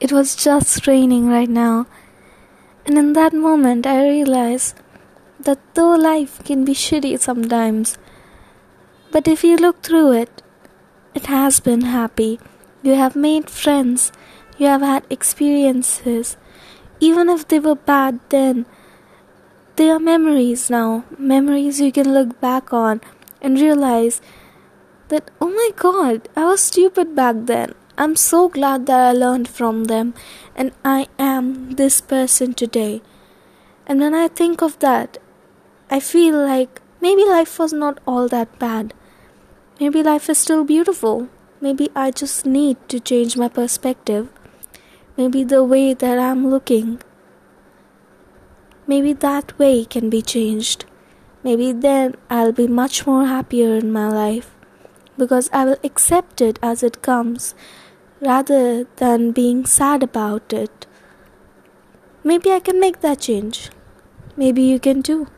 it was just raining right now. And in that moment, I realized that though life can be shitty sometimes, but if you look through it, it has been happy. You have made friends, you have had experiences. Even if they were bad then, they are memories now, memories you can look back on and realize that, oh my god, I was stupid back then. I'm so glad that I learned from them and I am this person today. And when I think of that, I feel like maybe life was not all that bad. Maybe life is still beautiful. Maybe I just need to change my perspective. Maybe the way that I'm looking. Maybe that way can be changed. Maybe then I'll be much more happier in my life because I will accept it as it comes rather than being sad about it. Maybe I can make that change. Maybe you can too.